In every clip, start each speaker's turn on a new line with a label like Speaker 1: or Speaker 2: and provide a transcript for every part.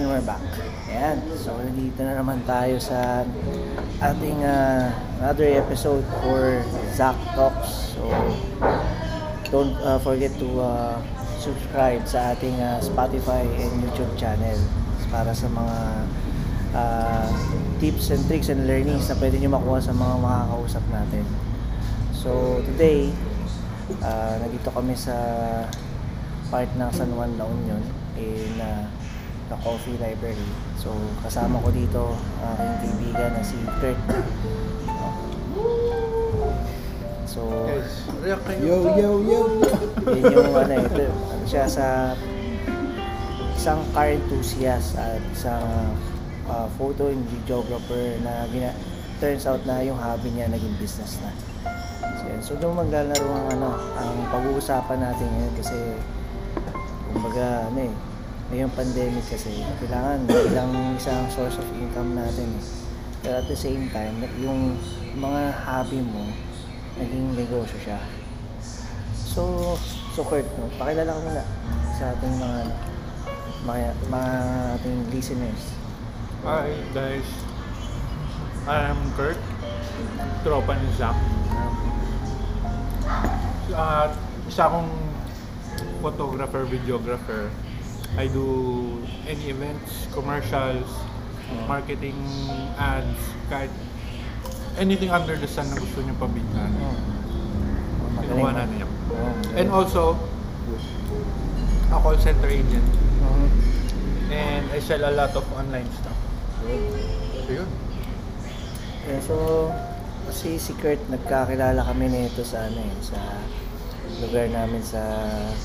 Speaker 1: And we're back. Ayan. So, nandito na naman tayo sa ating uh, another episode for Zach Talks. So, don't uh, forget to uh, subscribe sa ating uh, Spotify and YouTube channel para sa mga uh, tips and tricks and learnings na pwede nyo makuha sa mga makakausap natin. So, today, uh, nandito kami sa part ng San Juan La Union in uh, the Coffee Library. So, kasama ko dito ang aking kaibigan na si Kurt. So.
Speaker 2: Yo, yo, yo!
Speaker 1: yun yung ano, ito, ano siya sa isang car enthusiast at isang uh, photo and videographer na gina, turns out na yung hobby niya naging business na. So, yan. so doon maglalaro ang ano, ang pag-uusapan natin ngayon kasi kumbaga ano eh, ngayong pandemic kasi kailangan ilang isang source of income natin eh. Pero at the same time, yung mga hobby mo, naging negosyo siya. So, so Kurt, no, pakilala ka muna sa ating mga mga, mga ating listeners.
Speaker 3: Hi guys. I'm Kurt. Tropa ni Zach. At isa akong photographer, videographer. I do any events, commercials, marketing, ads, kahit anything under the sun na gusto niyo pabigyan.
Speaker 1: Oh.
Speaker 3: Ginawa na niya.
Speaker 1: Oh,
Speaker 3: And also, a call center agent.
Speaker 1: Mhm.
Speaker 3: And I sell a lot of online stuff. So yun.
Speaker 1: Yeah, so, kasi si Kurt, nagkakilala kami nito sa ano eh, sa lugar namin sa,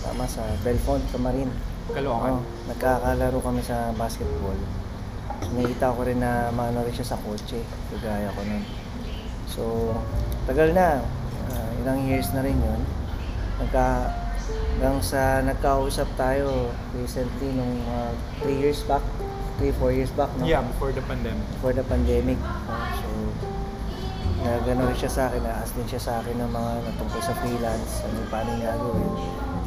Speaker 1: tama, sa Belfont, Camarin. Oo,
Speaker 3: Caloocan.
Speaker 1: nagkakalaro kami sa basketball. Nakita ko rin na maano rin siya sa kotse, kagaya ko nun. So, tagal na, ah, ilang years na rin yun. Nagka, hanggang sa nagkausap tayo recently nung 3 years back, 3-4 years back, no?
Speaker 3: Yeah, before the pandemic.
Speaker 1: for the pandemic. Uh, so, nagano rin siya sa akin, na-ask din siya sa akin ng mga natungkol sa freelance, ano paano niya gagawin.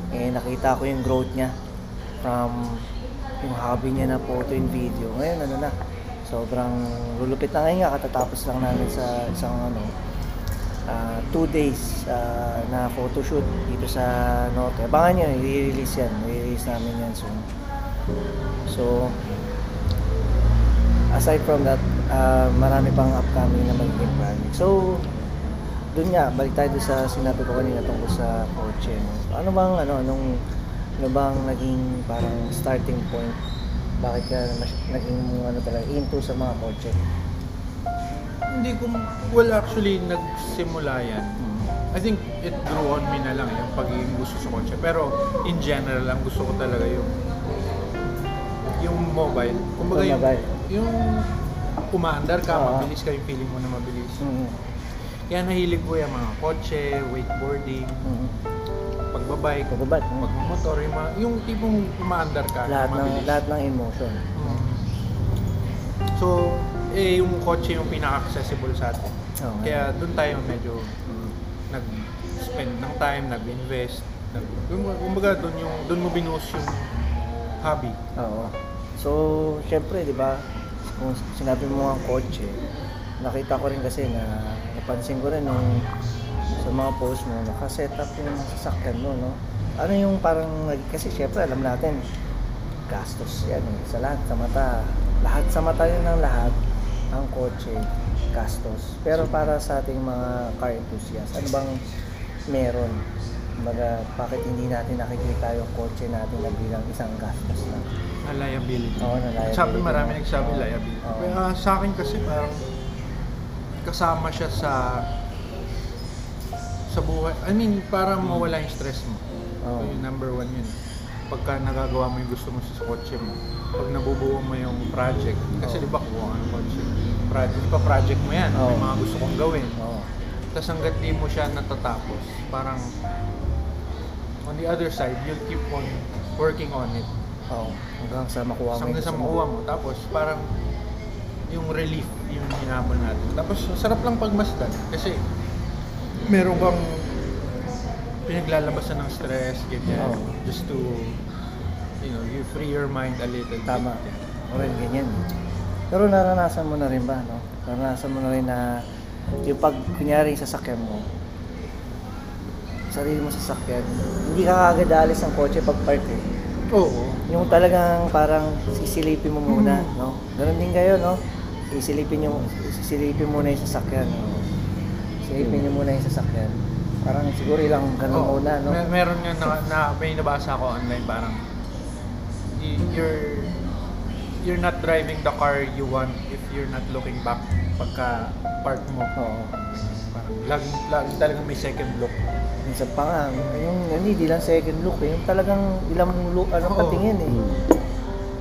Speaker 1: Eh, nakita ko yung growth niya from yung hobby niya na photo and video. Ngayon, ano na, sobrang lulupit na ngayon nga, katatapos lang namin sa isang ano, ah, two days ah, na photo shoot dito sa Norte. Abangan nyo, i-release yan. I-release namin yan soon. So, aside from that, ah, marami pang upcoming na magiging project. So, dun nga, balik tayo sa sinabi ko kanina tungkol sa kotse. No? Ano bang, ano, anong, ano bang naging parang starting point? Bakit ka naging, ano talaga, into sa mga kotse?
Speaker 3: Hindi ko, well actually, nagsimula yan. I think it grew on me na lang yung pagiging gusto sa kotse. Pero in general lang gusto ko talaga yung yung mobile. Kumbaga
Speaker 1: Yung
Speaker 3: yung,
Speaker 1: mobile.
Speaker 3: yung umaandar ka,
Speaker 1: Oo.
Speaker 3: mabilis ka yung feeling mo na mabilis.
Speaker 1: Mm.
Speaker 3: Kaya nahilig ko yung mga kotse, wakeboarding,
Speaker 1: Mm.
Speaker 3: Pagbabike,
Speaker 1: Pagbabat. Mm.
Speaker 3: pagmamotor, yung, mga, yung tipong umaandar ka,
Speaker 1: Lahat ng,
Speaker 3: mabilis.
Speaker 1: lahat ng emotion.
Speaker 3: Mm. So, eh, yung kotse yung pinaka-accessible sa atin.
Speaker 1: Oo.
Speaker 3: Kaya doon tayo medyo nag-spend ng time, nag-invest. Nag, kumbaga- kumbaga doon yung doon mo binuhos yung hobby.
Speaker 1: Oo. So, syempre, di ba, kung sinabi mo ang kotse, nakita ko rin kasi na, napansin ko rin nung sa mga post mo, nakaset up yung sasakyan mo, no? Ano yung parang, kasi syempre, alam natin, gastos yan eh, sa lahat, sa mata. Lahat sa mata yun ng lahat, ang kotse, gastos. Pero para sa ating mga car enthusiasts, ano bang meron? Kumbaga, bakit hindi natin nakikita yung kotse natin na bilang isang gastos lang?
Speaker 3: Na liability.
Speaker 1: Oo, na liability.
Speaker 3: Sabi marami nagsabi
Speaker 1: Oo.
Speaker 3: liability.
Speaker 1: Oo.
Speaker 3: Kaya sa akin kasi parang kasama siya sa sa buhay. I mean, para mawala yung stress mo.
Speaker 1: Oo.
Speaker 3: So, yung number one yun. Pagka nagagawa mo yung gusto mo sa kotse mo, pag nabubuo mo yung project, kasi
Speaker 1: Oo.
Speaker 3: di ba kuha ka ng kotse, project pa project mo yan, may
Speaker 1: Oo.
Speaker 3: mga gusto kong gawin.
Speaker 1: Oo.
Speaker 3: Tapos hanggat di mo siya natatapos, parang on the other side, you'll keep on working on it.
Speaker 1: Oo. Hanggang sa makuha mo.
Speaker 3: Hanggang sa makuha mo. Tapos parang yung relief, yung hinabol natin. Tapos sarap lang pagmasdan kasi meron kang pinaglalabasan ng stress, ganyan.
Speaker 1: Oo.
Speaker 3: Just to, you know, you free your mind a little
Speaker 1: Tama.
Speaker 3: bit.
Speaker 1: Ako rin ganyan. Pero naranasan mo na rin ba, no? Naranasan mo na rin na yung pag, kunyari, sasakyan mo, sarili mo sasakyan, hindi ka kagad alis ng kotse pag park eh.
Speaker 3: Oo.
Speaker 1: Yung talagang parang sisilipin mo muna, no? Ganun din kayo, no? Sisilipin yung sisilipin muna yung sasakyan, no? Silipin niyo muna yung sasakyan. Parang siguro ilang ganun
Speaker 3: Oo.
Speaker 1: muna, no?
Speaker 3: Mer- meron nga na, na may nabasa ako online parang you're you're not driving the car you want if you're not looking back pagka park mo.
Speaker 1: Oo.
Speaker 3: Parang laging, laging talagang may second look.
Speaker 1: Minsan pa nga, yung hindi, di lang second look eh. Yung talagang ilang look, ano patingin eh.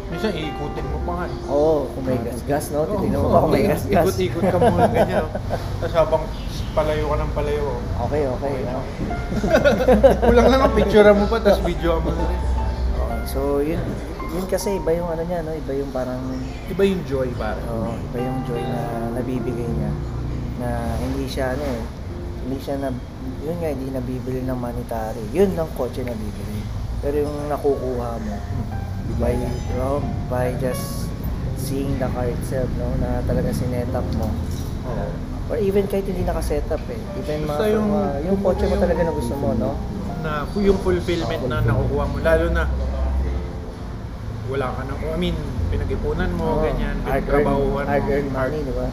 Speaker 3: Minsan iikutin mo pa nga. eh.
Speaker 1: Oo, kung may gas-gas, no? Titignan mo pa kung may gas-gas.
Speaker 3: Ikot-ikot ka muna ganyan. Tapos habang palayo ka ng palayo. oh.
Speaker 1: Okay, okay. no?
Speaker 3: Kulang lang ang picture mo pa, tapos video mo na rin.
Speaker 1: So, yun, yun kasi iba yung ano niya, no? Iba yung parang,
Speaker 3: Iba yung joy para.
Speaker 1: oo, iba yung joy na nabibigay niya. Na hindi siya, ano eh, hindi siya na, yun nga, hindi nabibili ng monetary. Yun lang kotse nabibili. Pero yung nakukuha mo, by, no, by just seeing the car itself, no? Na talaga sinet-up mo.
Speaker 3: Oo.
Speaker 1: Or even kahit hindi naka-setup eh. Even mga,
Speaker 3: yung-
Speaker 1: yung, yung kotse mo talaga na gusto mo, no?
Speaker 3: na yung fulfillment na nakukuha mo lalo na wala ka na I mean pinag-ipunan mo
Speaker 1: Oo,
Speaker 3: ganyan
Speaker 1: hard-earned
Speaker 3: pinagtrabahuan mo
Speaker 1: hard-earned money, di ba?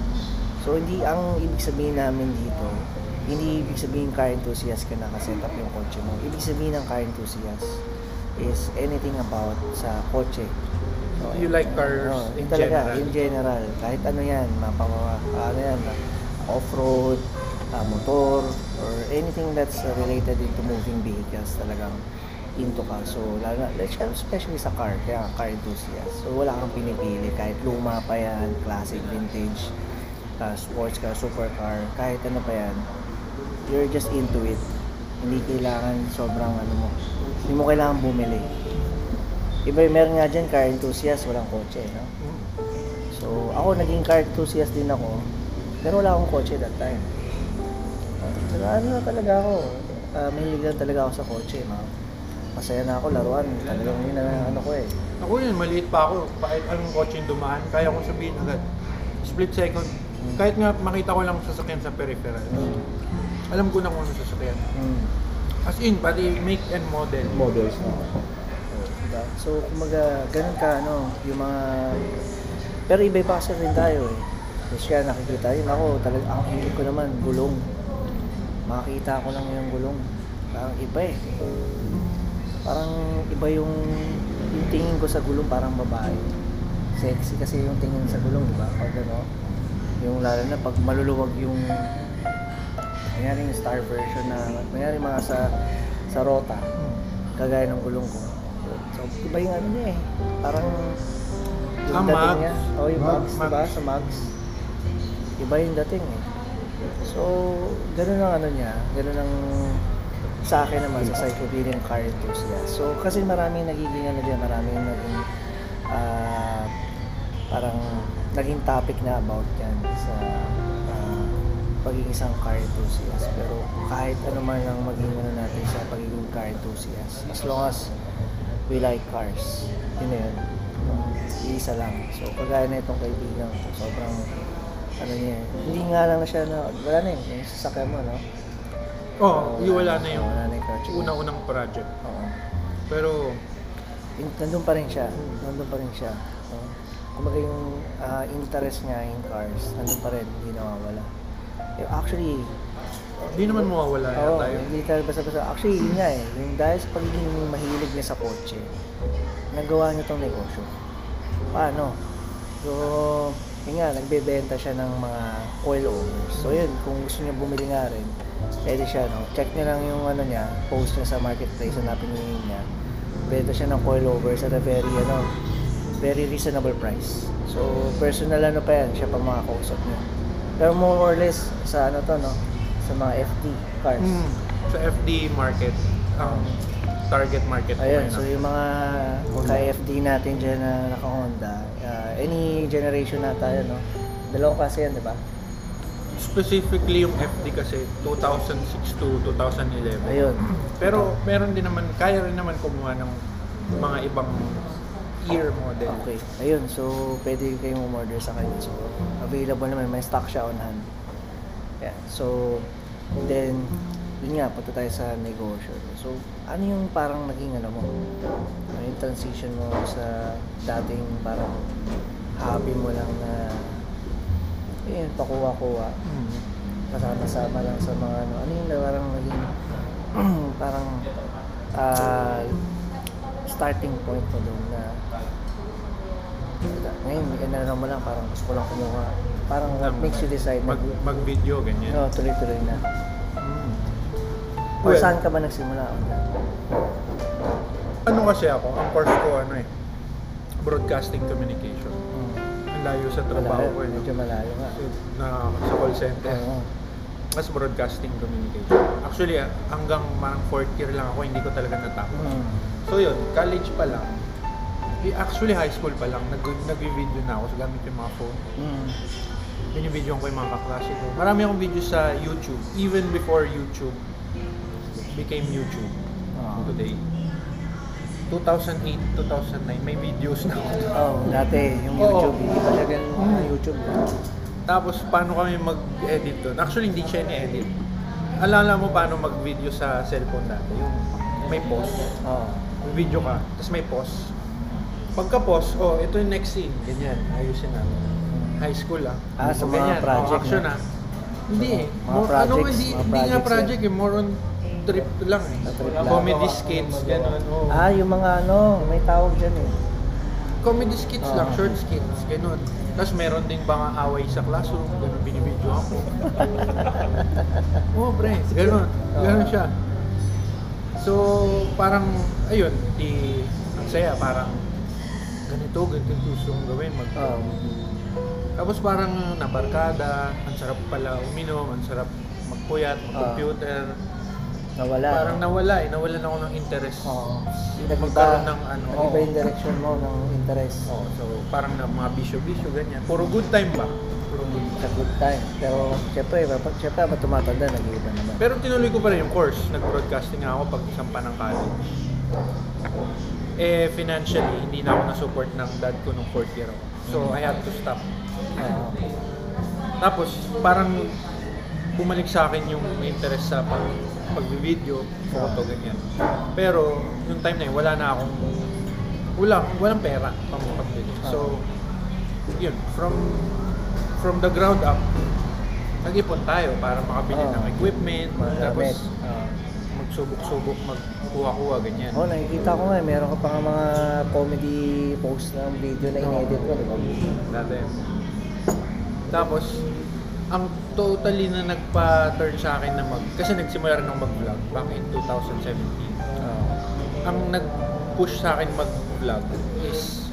Speaker 1: So, hindi, ang ibig sabihin namin dito, hindi ibig sabihin car enthusiast ka nakaset up yung kotse mo. Ibig sabihin ng car enthusiast is anything about sa kotse. So,
Speaker 3: You like cars
Speaker 1: Oo,
Speaker 3: in
Speaker 1: talaga,
Speaker 3: general.
Speaker 1: in general. Kahit ano yan, mapapa, ano yan, off-road, ah, motor, or anything that's uh, related into moving vehicles talagang into ka. So, lalo, especially sa car, kaya car enthusiast. So, wala kang pinipili. Kahit luma pa yan, classic, vintage, ah, sports car, supercar, kahit ano pa yan, you're just into it. Hindi kailangan sobrang ano mo. Hindi mo kailangan bumili. Iba, meron nga dyan, car enthusiast, walang kotse, no? So, ako naging car enthusiast din ako. Pero wala akong kotse that time. Uh, pero ano na talaga ako, uh, mahilig lang talaga ako sa kotse. Ma masaya na ako, laruan. Talagang yun na ano ko eh.
Speaker 3: ako yun maliit pa ako kahit anong kotse yung dumaan kaya kong sabihin agad split second kahit nga makita ko lang sasakyan sa peripheral
Speaker 1: Mm.
Speaker 3: alam ko na kung ano sasakyan
Speaker 1: Mm.
Speaker 3: as in pati make and model
Speaker 2: models na.
Speaker 1: Diba? So, kumaga, ganun ka, ano, yung mga... Pero iba-iba kasi rin tayo eh. Kasi kaya nakikita yun ako, talaga, ang hilig ko naman, gulong. Makakita ko lang yung gulong. Parang iba eh. Parang iba yung, yung tingin ko sa gulong, parang babae. Sexy kasi yung tingin sa gulong, di ba? Pag ano, yung lalo na pag maluluwag yung Kunyari yung star version na, kunyari mga sa sa rota, kagaya ng gulong ko. So, iba yung ano niya eh. Parang yung
Speaker 3: Ah,
Speaker 1: dating niya. Oh, yung Max,
Speaker 3: Max.
Speaker 1: diba? Sa Max. Iba yung dating eh. So, ganun ang ano niya. Ganun ang sa akin naman sa Cyclopedia car enthusiast. So, kasi maraming nagiging ano dyan, maraming naging ah, parang naging topic na about yan sa ah, pagiging isang car enthusiast. Pero kahit ano man ang maging ano natin sa pagiging car enthusiast, as long as we like cars, yun na yun. Um, Iisa lang. So, kagaya na itong kaibigan ko, sobrang ano niya, hindi nga lang na siya na, wala na yun, yung sasakyan mo, no?
Speaker 3: oh yung wala na yung
Speaker 1: Wala na yung kotse.
Speaker 3: una-unang project
Speaker 1: Oo.
Speaker 3: pero
Speaker 1: In- nandun pa rin siya. Nandun pa rin siya. Uh, kumbaga yung ah, interest niya in cars, nandun pa rin, hindi nawawala. Eh, actually,
Speaker 3: di naman mawawala
Speaker 1: oo,
Speaker 3: yata yun
Speaker 1: hindi tayo basta-basta. Actually, yun nga eh. Yung dahil sa pagiging mahilig niya sa kotse, nagawa niya tong negosyo. Paano? So, yun nga, nagbebenta siya ng mga oil overs. So yun, kung gusto niya bumili nga rin, pwede siya, no? Check niya lang yung ano niya, post niya sa marketplace na pinili niya. Benta siya ng coil overs at a very, ano, very reasonable price. So, personal ano pa yan, siya pa makakausap niya. Pero more or less, sa ano to, no? Sa mga FD cars.
Speaker 3: Mm, sa FD market ang target market ko
Speaker 1: Ayun,
Speaker 3: ngayon.
Speaker 1: so yung mga ka-FD natin dyan na naka-Honda, uh, any generation na tayo, no? Dalawang klase yan, di ba?
Speaker 3: specifically yung FD kasi 2006 to 2011
Speaker 1: Ayun.
Speaker 3: pero meron din naman kaya rin naman kumuha ng mga ibang ear model.
Speaker 1: Okay. Ayun, so pwede kayong umorder sa kanya. So, available naman. May stock siya on hand. Yeah. So, then, yun nga, punta tayo sa negosyo. So, ano yung parang naging ano mo? Ano yung transition mo sa dating parang hobby mo lang na yun, pakuha-kuha.
Speaker 3: Mm.
Speaker 1: Kasama-sama lang sa mga ano. Ano yung parang naging parang ah, starting point mo doon na ngayon, ano mo lang, parang gusto ko lang kumuha. Parang what makes you decide
Speaker 3: Mag, mag-video, ganyan.
Speaker 1: no, tuloy-tuloy na.
Speaker 3: Mm.
Speaker 1: Or
Speaker 3: Well,
Speaker 1: saan ka ba nagsimula?
Speaker 3: Ano kasi ako, ang course ko ano eh, broadcasting communication.
Speaker 1: Hmm.
Speaker 3: Ang layo sa trabaho ko eh.
Speaker 1: Medyo malayo nga.
Speaker 3: Na sa call center.
Speaker 1: Oo.
Speaker 3: Mas broadcasting communication. Actually, ah, hanggang parang fourth year lang ako, hindi ko talaga natapos.
Speaker 1: Hmm.
Speaker 3: So yun, college pa lang. Actually, high school pa lang, nag nag-video na ako so gamit yung mga phone.
Speaker 1: Hmm.
Speaker 3: Binibidyo ko yung mga kaklase ko. Marami akong video sa YouTube, even before YouTube became YouTube
Speaker 1: Oo.
Speaker 3: today. 2008, 2009, may videos na ako.
Speaker 1: Oh, dati yung. YouTube, hindi pa siya ganun
Speaker 3: Hmm.
Speaker 1: na YouTube.
Speaker 3: Tapos, paano kami mag-edit doon? Actually, hindi siya ni-edit. Alala mo paano mag-video sa cellphone dati? Yung may pause.
Speaker 1: Oo.
Speaker 3: May video ka, tapos may pause. Pagka-pause, oh, ito yung next scene. Ganyan, ayusin natin. High school ah.
Speaker 1: Ah, sa
Speaker 3: So,
Speaker 1: mga
Speaker 3: ganyan,
Speaker 1: project
Speaker 3: oh, action
Speaker 1: na.
Speaker 3: ah. Hindi eh.
Speaker 1: Mga
Speaker 3: More, ano, hindi, hindi nga project eh. More on trip lang eh.
Speaker 1: Ah, trip lang.
Speaker 3: Comedy skits, gano'n. Oh.
Speaker 1: Ah, yung mga ano, may tawag dyan eh.
Speaker 3: Comedy skits lang,
Speaker 1: Ah.
Speaker 3: short skits, gano'n. Tapos meron din mga away sa classroom, gano'n binibidyo ako. oh, pre, gano'n. Gano'n siya. So, parang, ayun, di, ang saya, parang, ganito, ganito yung gusto kong gawin. Mag,
Speaker 1: Oo.
Speaker 3: Tapos parang nabarkada, ang sarap pala uminom, ang sarap magpuyat, mag-computer.
Speaker 1: Nawala.
Speaker 3: Parang nawala eh, nawalan ako ng interest.
Speaker 1: Oo.
Speaker 3: Magkaroon ng ano,
Speaker 1: Nag-iba
Speaker 3: oo.
Speaker 1: yung direction mo ng interest.
Speaker 3: Oo, so parang na mga bisyo-bisyo, ganyan. Puro good time ba? Puro good
Speaker 1: Sa good time. Pero, syempre, pag syempre, habang tumatanda, nag-iiba naman.
Speaker 3: Pero tinuloy ko pa rin yung course. Nag-broadcasting nga ako pag isang pa ng college. Eh, financially, hindi na ako na-support ng dad ko nung fourth year ako. So, I had to stop.
Speaker 1: Oo.
Speaker 3: Tapos, parang bumalik sa akin yung interest sa pag pag-video, photo, ganyan. Pero, yung time na yun, wala na akong, wala, walang pera pang pag-video. So, yun, from from the ground up, nag-ipon tayo para makabili
Speaker 1: Oo.
Speaker 3: ng equipment,
Speaker 1: Mga gamit.
Speaker 3: tapos magsubok-subok, magkuha-kuha, ganyan.
Speaker 1: Oh, nakikita ko nga, eh, meron ka pa nga mga comedy post ng video na in-edit di ba?
Speaker 3: Dati. Tapos, ang totally na nagpa-turn sa akin na mag... Kasi nagsimula rin ako mag-vlog back in 2017.
Speaker 1: Oo.
Speaker 3: Ang nag-push sa akin mag-vlog is...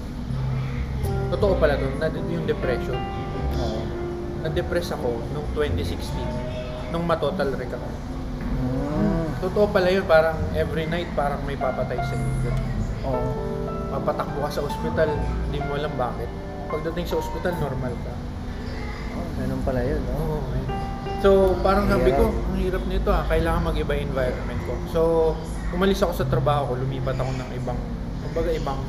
Speaker 3: Totoo pala doon, na yung depression.
Speaker 1: Oo.
Speaker 3: Na-depress ako nung 2016. Nung matotal wreck ako.
Speaker 1: Mm.
Speaker 3: Totoo pala yun, parang every night parang may papatay sa iyo.
Speaker 1: Oo.
Speaker 3: Papatakbo ka sa ospital, hindi mo alam bakit. Pagdating sa ospital, normal ka.
Speaker 1: Oh, ganun pala yun, no?
Speaker 3: Oo. So, parang sabi ko, ang hirap nito ah, kailangan mag-iba environment ko. So, umalis ako sa trabaho ko, lumipat ako ng ibang, kumbaga ibang,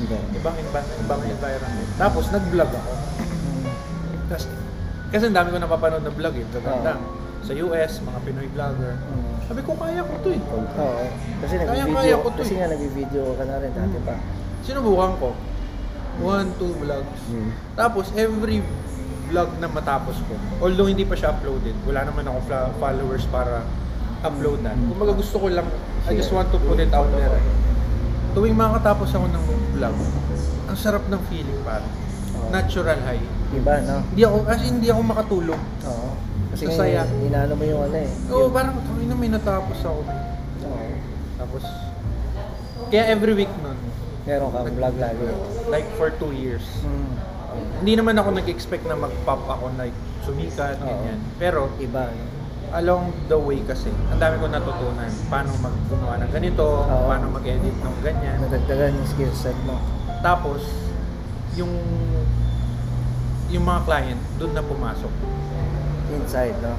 Speaker 3: ibang, ibang, ibang environment. Tapos, nag-vlog ako.
Speaker 1: Mm.
Speaker 3: Kasi, ang dami ko napapanood na vlog eh, gaganda. Sa US, mga Pinoy vlogger.
Speaker 1: Mm.
Speaker 3: Sabi ko, kaya ko to eh.
Speaker 1: Oo. Kasi
Speaker 3: Kaya- kaya ko to
Speaker 1: kasi
Speaker 3: eh.
Speaker 1: nga nag-video ka na rin dati pa.
Speaker 3: Sinubukan ko. One, two vlogs.
Speaker 1: Mm.
Speaker 3: Tapos, every vlog na matapos ko, although hindi pa siya uploaded, wala naman ako followers para upload na. Kumbaga gusto ko lang, I just want to put it out there. Tuwing makatapos ako ng vlog, ang sarap ng feeling.
Speaker 1: Oo.
Speaker 3: Natural high.
Speaker 1: Iba, no?
Speaker 3: Hindi ako, as in, hindi ako makatulog.
Speaker 1: Oo. Kasi
Speaker 3: Sa saya.
Speaker 1: ngayon, inaano mo yung ano eh.
Speaker 3: Oo, parang, kami na may natapos ako.
Speaker 1: Oo.
Speaker 3: Tapos, kaya every week nun,
Speaker 1: Meron kang vlog lagi.
Speaker 3: like for two years,
Speaker 1: Mm.
Speaker 3: Hindi naman ako nag-expect na mag-pop ako like sumikat,
Speaker 1: Oo.
Speaker 3: ganyan. Pero,
Speaker 1: Iba, no?
Speaker 3: along the way kasi, ang dami ko natutunan paano maggumawa ng ganito,
Speaker 1: Oo.
Speaker 3: paano mag-edit ng ganyan.
Speaker 1: Nadagdagan yung skill set mo.
Speaker 3: Tapos, yung yung mga client, doon na pumasok.
Speaker 1: Inside, no?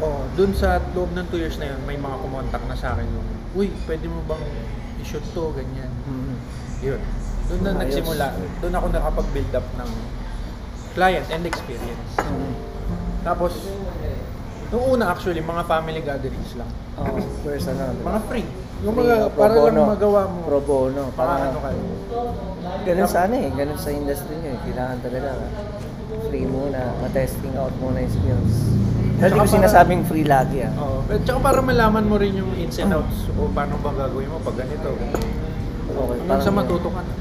Speaker 3: Oh, doon sa loob ng 2 years na yun, may mga kumontak na sa akin yung, uy, pwede mo bang i-shoot to, ganyan.
Speaker 1: Mm.
Speaker 3: Yun. Doon na
Speaker 1: Ayos.
Speaker 3: nagsimula. Doon ako nakapag-build up ng client and experience.
Speaker 1: Mm.
Speaker 3: Tapos, nung una actually, mga family gatherings lang.
Speaker 1: Oh, first ano? di?
Speaker 3: Mga free. Yung
Speaker 1: Free,
Speaker 3: mga,
Speaker 1: oh, pro
Speaker 3: para lang
Speaker 1: bono.
Speaker 3: magawa mo.
Speaker 1: Pro bono.
Speaker 3: Para
Speaker 1: Para
Speaker 3: ano kayo.
Speaker 1: Ganun sana eh. Ganun sa industry nyo eh. Kailangan talaga free muna. Ma-testing out muna yung skills. Hindi ko
Speaker 3: Tsaka para-
Speaker 1: sinasabing free lagi ah.
Speaker 3: Oo. At saka para malaman mo rin yung ins and outs o paano ba gagawin mo pag ganito.
Speaker 1: Okay,
Speaker 3: Hanggang sa matuto ka na.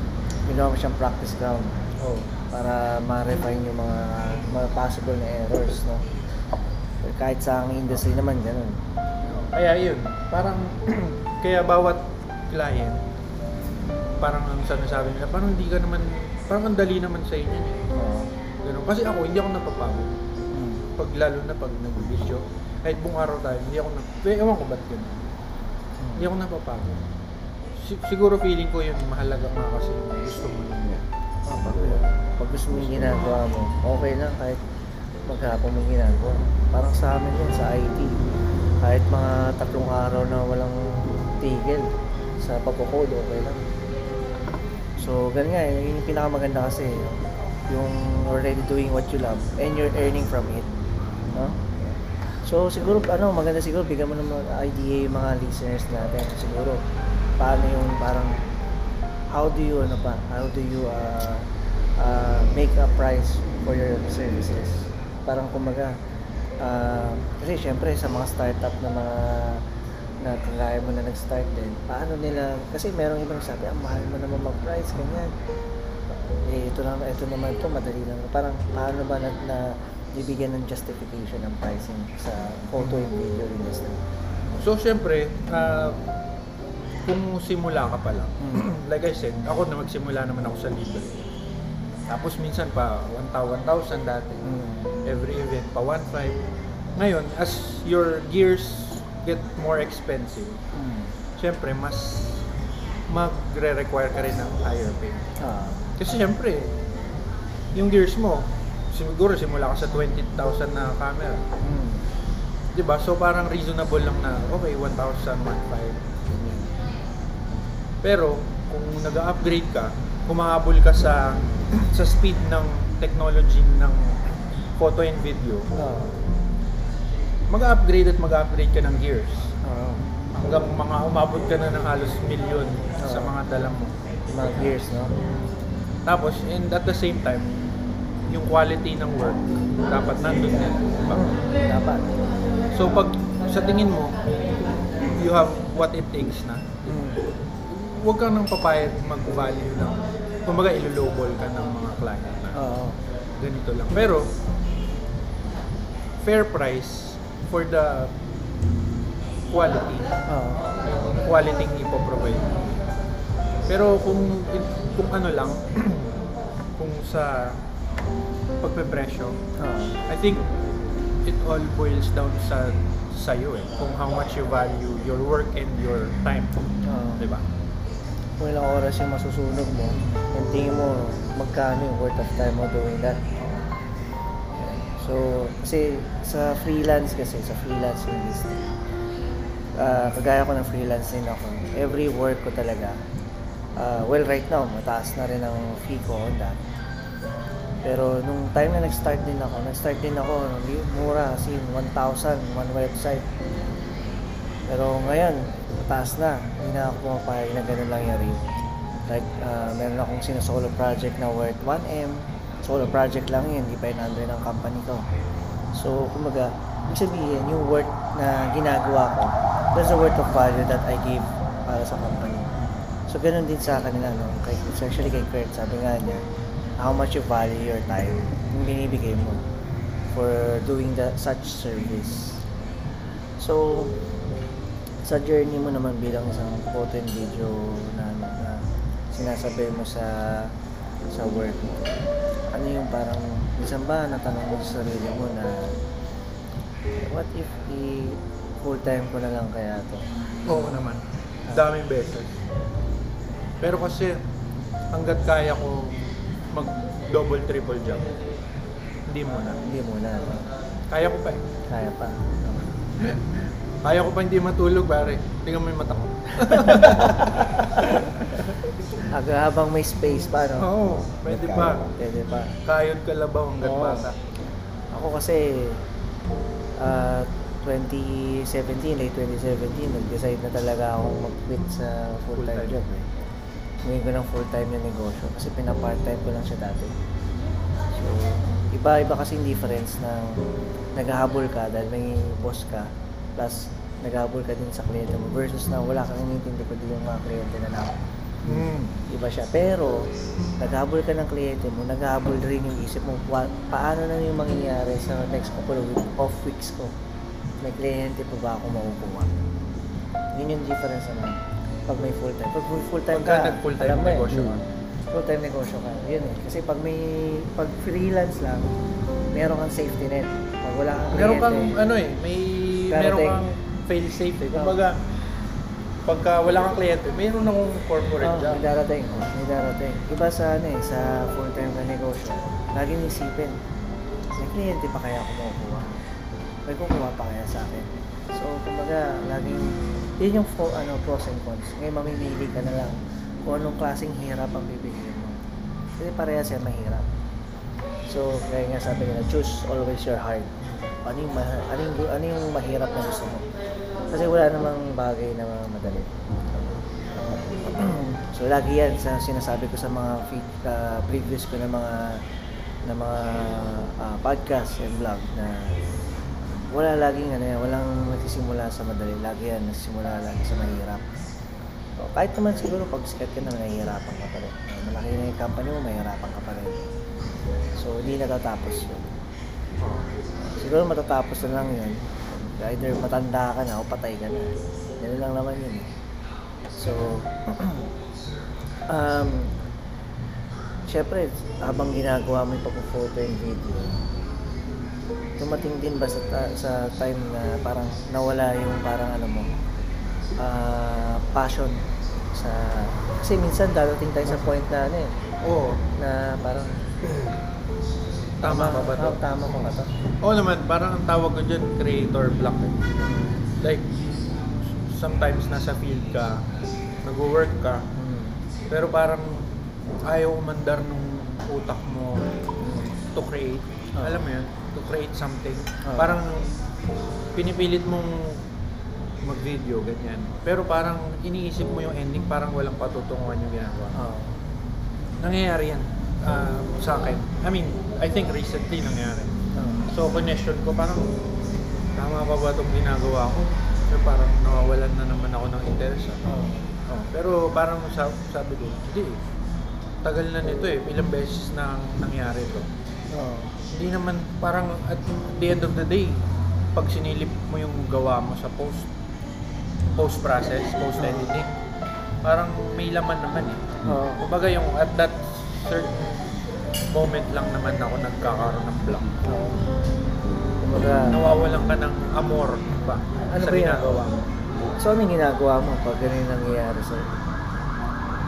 Speaker 1: Ginawa mo siyang practice ground
Speaker 3: Oo.
Speaker 1: para ma-refine yung mga, mga possible na errors, no? Kahit sa ang industry naman, ganun.
Speaker 3: Kaya yun, parang, kaya bawat client, parang ang sinasabi nila, parang hindi ka naman, parang ang dali naman sa inyo. eh.
Speaker 1: Oo.
Speaker 3: Ganun. Kasi ako, hindi ako napapagod.
Speaker 1: Mm.
Speaker 3: Pag lalo na pag nag-video, kahit buong araw tayo, hindi ako na, eh, ewan ko ba't ganun. Hindi ako napapagod. Si- siguro feeling ko yun, mahalaga nga kasi yung gusto mo yun.
Speaker 1: Ah, pag, pag gusto mo yung ginagawa mo, okay lang kahit maghapon mo yung ginagawa. Parang sa amin yun, sa IT. Kahit mga tatlong araw na walang tigil sa pagkukode, okay lang. So, ganun nga, eh, yun yung pinakamaganda kasi, yung already doing what you love and you're earning from it. No? So, siguro, ano, maganda siguro, bigyan mo ng mga idea yung mga listeners natin. Siguro, paano yung parang, how do you, ano pa, how do you uh, uh, make a price for your services? Parang kumaga, uh, kasi syempre sa mga startup na mga na kagaya mo na nag-start din, paano nila, kasi merong ibang sabi, ang mahal mo naman mag-price, ganyan. Eh, ito naman, ito naman to madali lang. Parang, paano ba na, na bibigyan ng justification ng pricing sa photo and video industry?
Speaker 3: So, syempre, ah, kung simula ka pa lang,
Speaker 1: Mm.
Speaker 3: like I said, ako na magsimula naman ako sa libre. Tapos minsan pa 1,000 1,000 dati.
Speaker 1: Mm.
Speaker 3: Every event pa 1,500. Ngayon, as your gears get more expensive,
Speaker 1: Mm.
Speaker 3: syempre mas magre-require ka rin ng higher pay.
Speaker 1: Ah.
Speaker 3: Kasi syempre, yung gears mo, siguro simula ka sa 20,000 na camera.
Speaker 1: Mm.
Speaker 3: 'Di ba? So parang reasonable lang na okay 1,000, 1,500. Pero kung nag-upgrade ka, kumahabol ka sa sa speed ng technology ng photo and video,
Speaker 1: Ah.
Speaker 3: mag-upgrade at mag-upgrade ka ng gears.
Speaker 1: Ah.
Speaker 3: Hanggang mga umabot ka na ng halos milyon sa
Speaker 1: Oo.
Speaker 3: mga dala mo.
Speaker 1: Mga gears, no?
Speaker 3: Tapos, and at the same time, yung quality ng work, dapat nandun din. Diba?
Speaker 1: Dapat.
Speaker 3: So, pag sa tingin mo, you have what it takes na,
Speaker 1: Mm.
Speaker 3: huwag kang nang papayag mag-value ng, kumbaga ilolowball ka ng mga client na
Speaker 1: Oo.
Speaker 3: ganito lang. Pero, fair price for the quality,
Speaker 1: Oo.
Speaker 3: quality yung ipoprovide. Pero kung kung ano lang, kung sa pagpepresyo,
Speaker 1: Oo.
Speaker 3: I think it all boils down sa sa'yo eh. Kung how much you value your work and your time.
Speaker 1: Oo.
Speaker 3: Di ba?
Speaker 1: Kung ilang oras yung masusunog mo, yung tingin mo magkano yung worth of time mo doing that. So, kasi sa freelance kasi, sa freelance industry, ah, kagaya ko ng freelance din ako, every work ko talaga, ah, well right now, mataas na rin ang fee ko on that. Pero nung time na nag-start din ako, nag-start din ako, mura kasi 1,000, one website. Pero ngayon, mataas na. Hindi na ako pumapayag na ganun lang yung rate. Like, ah, meron akong sinasolo project na worth 1M. Solo project lang yun, hindi pa yun under ng company ko. So, kumbaga, ibig sabihin, yung worth na ginagawa ko, there's a worth of value that I give para sa company. So, ganun din sa kanila, no? Kay, especially kay Kurt, sabi nga niya, how much you value your time, yung binibigay mo for doing the such service. So, sa journey mo naman bilang isang photo and video na, na sinasabi mo sa sa work mo, ano yung parang, minsan ba natanong mo sa sarili mo na what if i full time ko na lang kaya to?
Speaker 3: Oo naman. Daming beses. Pero kasi, hanggat kaya ko mag double triple job, hindi mo na.
Speaker 1: Hindi muna, no?
Speaker 3: Kaya ko pa eh.
Speaker 1: kaya pa.
Speaker 3: Kaya ko pa hindi matulog, pare. Tingnan mo yung mata ko.
Speaker 1: Aga habang may space pa, no?
Speaker 3: Oo, pwede
Speaker 1: Kaya,
Speaker 3: pa.
Speaker 1: Pwede pa.
Speaker 3: Kayod kalabaw hanggang
Speaker 1: Oo.
Speaker 3: bata.
Speaker 1: Ako kasi, ah 2017, late 2017, nag-decide na talaga akong mag-quit sa full-time
Speaker 3: Full-time.
Speaker 1: job eh. Ngayon ko ng full-time yung negosyo kasi pina-part-time ko lang siya dati. So, iba-iba kasi yung difference ng naghahabol ka dahil may boss ka plus naghahabol ka din sa kliyente mo versus na wala kang inintindi ko din yung mga kliyente na na
Speaker 3: Mm.
Speaker 1: iba siya. Pero, naghahabol ka ng kliyente mo, naghahabol rin yung isip mo, wa- paano na yung mangyayari sa next couple of week, off weeks ko? May kliyente pa ba ako makukuha? Yun yung difference naman. Pag may full time. Pag full time
Speaker 3: Pagka
Speaker 1: ka,
Speaker 3: nag-full-time
Speaker 1: alam mo eh.
Speaker 3: negosyo ka.
Speaker 1: Full time negosyo ka. Yun eh. Kasi pag may, pag freelance lang, meron kang safety net. Pag wala kang kliyente,
Speaker 3: Meron kang ano eh, may meron
Speaker 1: Darating.
Speaker 3: kang fail safe eh. Kumbaga, pagka wala kang kliyente, meron akong corporate
Speaker 1: Oh,
Speaker 3: job.
Speaker 1: may darating. Oh, may darating. Iba sa ano eh, sa full-time na negosyo, laging isipin, may kliyente pa kaya ako makukuha? May kukuha pa kaya sa akin? So, kumbaga, laging, yun yung fo, ano, pros and cons. Ngayon, mamimili ka na lang kung anong klaseng hirap ang bibigyan mo. Kasi parehas yan mahirap. So, kaya nga sabi nila, choose always your heart. Ano yung, ma- ano yung, ano yung mahirap na gusto mo? Kasi wala namang bagay na madali. so lagi yan sa sinasabi ko sa mga feed, uh, previous ko na mga na mga ah, podcast and vlog na wala laging ano yan, walang nagsisimula sa madali. Lagi yan, nagsisimula lagi sa mahirap. So, kahit naman siguro pag sikat ka na, nahihirapan ka pa rin. Malaki na yung company mo, mahirapan ka pa rin. So, hindi natatapos yun. Siguro matatapos na lang yun. Either matanda ka na o patay ka na. Yan lang naman yun. eh. So, um, syempre, habang ginagawa mo yung pag-photo and video, tumating din ba sa, ta- sa time na parang nawala yung parang ano mo, ah, passion sa kasi minsan darating tayo sa point na ano eh,
Speaker 3: Oo.
Speaker 1: na parang
Speaker 3: Tama ba ba to?
Speaker 1: ah, tama pa ba to?
Speaker 3: Oo naman, parang ang tawag ko dyan, creator block. eh. Like, sometimes nasa field ka, nag-work ka,
Speaker 1: Hmm.
Speaker 3: pero parang ayaw umandar nung utak mo to create.
Speaker 1: Ah.
Speaker 3: Alam mo yun? Create something.
Speaker 1: Ah.
Speaker 3: Parang pinipilit mong mag-video, ganyan. Pero parang iniisip mo yung ending, parang walang patutunguhan yung ginagawa.
Speaker 1: Oh.
Speaker 3: Nangyayari yan ah, sa akin. I mean, I think recently nangyari.
Speaker 1: Oh.
Speaker 3: So, connection ko, parang tama pa ba itong ginagawa ko? So, parang nawawalan na naman ako ng interest.
Speaker 1: Oh.
Speaker 3: Oh, pero parang sabi, sabi ko, hindi. Tagal na nito eh. Ilang beses na nangyari to.
Speaker 1: Oh.
Speaker 3: Hindi naman, parang at the end of the day, pag sinilip mo yung gawa mo sa post, post process, post editing, parang may laman naman eh.
Speaker 1: Oh.
Speaker 3: Kumbaga yung at that certain moment lang naman ako nagkakaroon ng block.
Speaker 1: Oh. Kumbaga,
Speaker 3: Nawawalan ka ng amor ba
Speaker 1: Ano
Speaker 3: sa
Speaker 1: ba yan?
Speaker 3: ginagawa mo.
Speaker 1: so ano yung ginagawa mo pag ganun yung nangyayari sa'yo?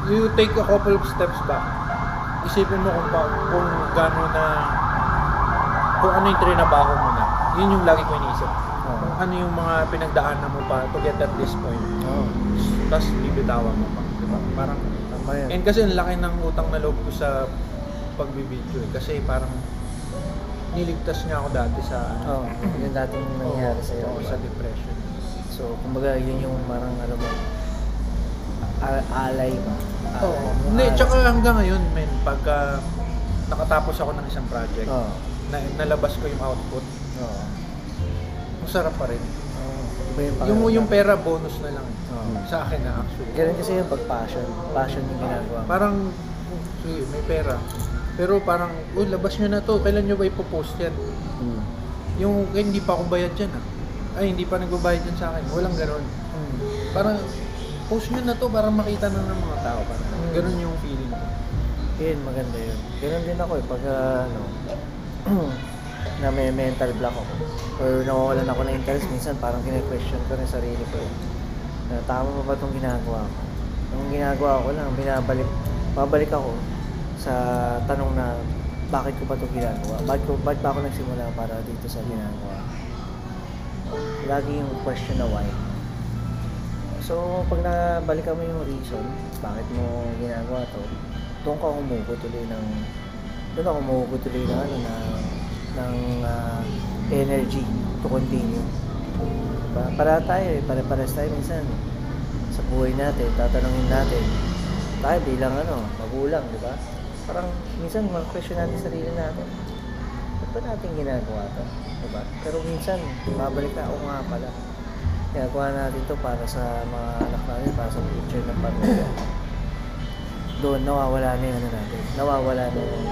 Speaker 3: You take a couple of steps back. Isipin mo kung, pa, kung gano'n na kung ano yung trinabaho mo na. Yun yung lagi ko iniisip.
Speaker 1: Oh.
Speaker 3: Kung ano yung mga pinagdaanan mo pa to get at this point.
Speaker 1: Oh.
Speaker 3: Tapos bibitawan mo pa. Diba? Parang
Speaker 1: Tama yan.
Speaker 3: And kasi ang laki ng utang na loob ko sa pagbibideo eh. Kasi parang niligtas niya ako dati sa
Speaker 1: Oh, yun dating nangyari sa'yo.
Speaker 3: Oo,
Speaker 1: diba?
Speaker 3: sa depression.
Speaker 1: So, kumbaga, yun yung parang, ano mo, alay ba?
Speaker 3: Oo.
Speaker 1: Mo,
Speaker 3: Hindi, tsaka hanggang ngayon, men, pagka nakatapos ako ng isang project,
Speaker 1: Oo.
Speaker 3: na, nalabas ko yung output,
Speaker 1: Oo.
Speaker 3: masarap pa rin.
Speaker 1: Oo. Iba yung
Speaker 3: Yung, yung pera, bonus na lang.
Speaker 1: Oo.
Speaker 3: Sa akin na actually.
Speaker 1: Ganun kasi yung pag-passion. Passion yung ginagawa.
Speaker 3: Parang, oh, sige, may pera. Pero parang, oh, labas nyo na to. Kailan nyo ba ipopost yan?
Speaker 1: Hmm.
Speaker 3: Yung, eh, hindi pa ako bayad dyan ah. Ay, hindi pa nagbabayad dyan sa akin. Walang ganon.
Speaker 1: Hmm.
Speaker 3: Parang, post nyo na to para makita na ng mga tao. Parang,
Speaker 1: Mm.
Speaker 3: ganon yung feeling ko.
Speaker 1: Yun, maganda yun. Ganun din ako eh, pag ah, ano, na may mental block ako. Or nawawalan ako ng interest, minsan parang kine-question ko rin sarili ko eh. Na tama ba ba itong ginagawa ko? Ang ginagawa ko lang, binabalik, babalik ako sa tanong na bakit ko ba ito ginagawa? Bakit, ko, bakit ba ako nagsimula para dito sa ginagawa? Lagi yung question na why. So, pag nabalikan mo yung reason, bakit mo ginagawa to, doon ka humugot tuloy ng, doon ako humugot tuloy ng, ano, ng, ng ah, energy to continue. Diba? Para tayo eh, pare-pares tayo minsan sa buhay natin, tatanungin natin, tayo bilang ano, magulang, di ba? Parang minsan mag-question natin sarili natin. Ba't ba natin ginagawa to? Di ba? Pero minsan, babalik na ako nga pala. Ginagawa natin to para sa mga anak natin, para sa future ng pamilya. Doon, nawawala na yung ano natin. Nawawala na yung,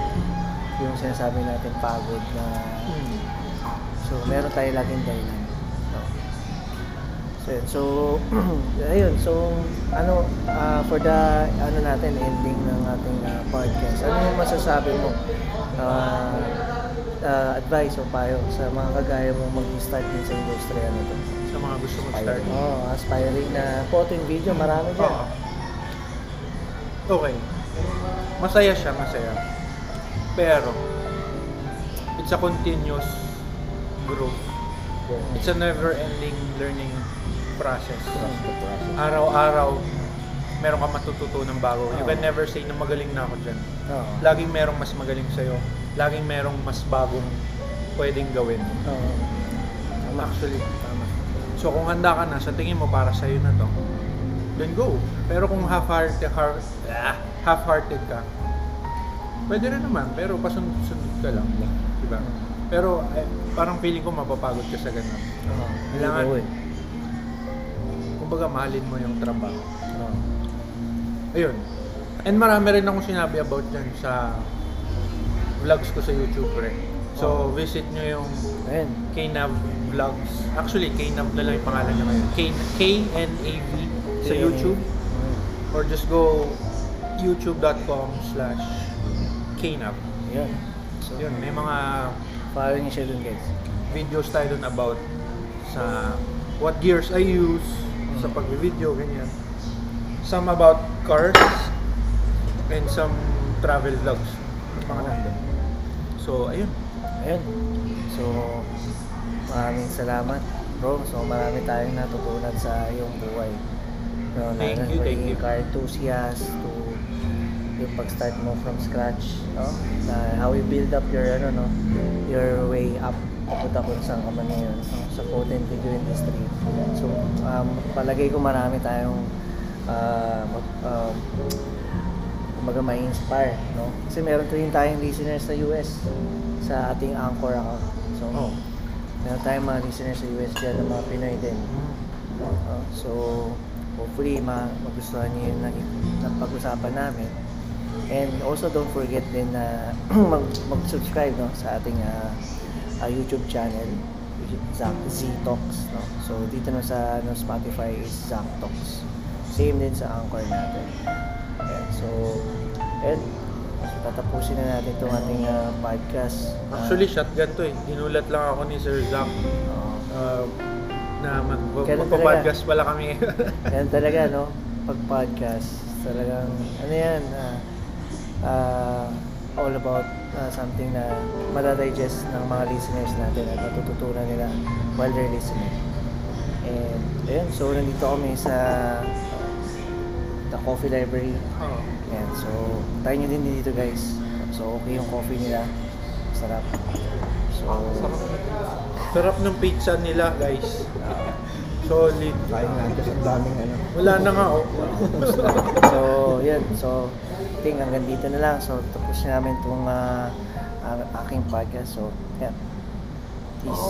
Speaker 1: yung sinasabi natin pagod na So, meron tayo laging dahilan. So, so ayun. So, ano, ah, for the, ano natin, ending ng ating ah, podcast, ano yung masasabi mo? ah, ah, advice o payo sa mga kagaya mo mag-start din sa industriya na to?
Speaker 3: Mga gusto mag-start.
Speaker 1: Oh, aspiring na photo and video, marami dyan.
Speaker 3: Oo. Okay. Masaya siya, masaya. Pero, it's a continuous growth. It's a never-ending learning process. Araw-araw, meron ka matututunan bago. You can
Speaker 1: Oo.
Speaker 3: never say na magaling na ako dyan.
Speaker 1: Oo.
Speaker 3: Laging merong mas magaling sa'yo. Laging merong mas bagong pwedeng gawin.
Speaker 1: Oo.
Speaker 3: Actually. So kung handa ka na, sa tingin mo para sa'yo na to, then go. Pero kung half-hearted, half, ah, half-hearted ka, pwede rin naman, pero pasunod-sunod ka lang. Diba? Pero eh, parang feeling ko mapapagod ka sa ganun.
Speaker 1: Oo.
Speaker 3: Kailangan-
Speaker 1: eh.
Speaker 3: Kumbaga mahalin mo yung trabaho.
Speaker 1: Oo.
Speaker 3: Ayun. And marami rin akong sinabi about yan sa vlogs ko sa YouTube rin. So visit nyo yung
Speaker 1: Ayun.
Speaker 3: KNAV Vlogs. Actually, KNAV na lang yung pangalan niya ngayon. K-N-A-V sa YouTube.
Speaker 1: Mm.
Speaker 3: Or just go youtube.com slash KNAV.
Speaker 1: Yun. So,
Speaker 3: Yun, may mga
Speaker 1: follow niyo siya dun guys.
Speaker 3: videos tayo dun about sa what gears I use sa pag-video, ganyan. Some about cars and some travel vlogs. Mga nandun. So, ayun.
Speaker 1: Ayun. So, maraming salamat bro. So, marami tayong natutunan sa iyong buhay. No,
Speaker 3: Thank you, thank you.
Speaker 1: car enthusiast to yung pag-start mo from scratch, no? Na how you build up your ano no, your way up papunta kung saan ka man ngayon no? sa and video industry. So, um, palagay ko marami tayong uh, mag, um, kumbaga may inspire, no? Kasi meron din tayong listeners sa US sa ating Anchor account. So,
Speaker 3: Oh.
Speaker 1: Meron tayong mga listeners sa US dyan na mga Pinoy din. Uh, so, hopefully ma magustuhan niyo yung nag- napag-usapan namin. And also don't forget din na mag mag-subscribe no sa ating ah, ah, YouTube channel Zac Z Talks no. So dito na sa ano, Spotify is Zac Talks. Same din sa Anchor natin. Ayan, so and tatapusin na natin itong ating ah, podcast. Ah,
Speaker 3: Actually, shotgun to eh. Dinulat lang ako ni Sir Zach uh, na mag
Speaker 1: Ganun
Speaker 3: magpa-podcast pala kami.
Speaker 1: Yan talaga, no? Pag podcast, talagang, ano yan, ah, ah, all about ah, something na madadigest ng mga listeners natin at matututunan nila while they're listening. And, ayun, so nandito kami sa The Coffee Library.
Speaker 3: Oo.
Speaker 1: Ayan, so, try nyo din dito guys. So, okay yung coffee nila. Sarap. So,
Speaker 3: Sarap ng pizza nila, guys. Solid.
Speaker 1: kain nga kasi ang daming ano.
Speaker 3: Wala na nga, oh.
Speaker 1: so, yun. So, I think hanggang dito na lang. So, tapos na namin itong ang aking podcast. So, yan. Peace.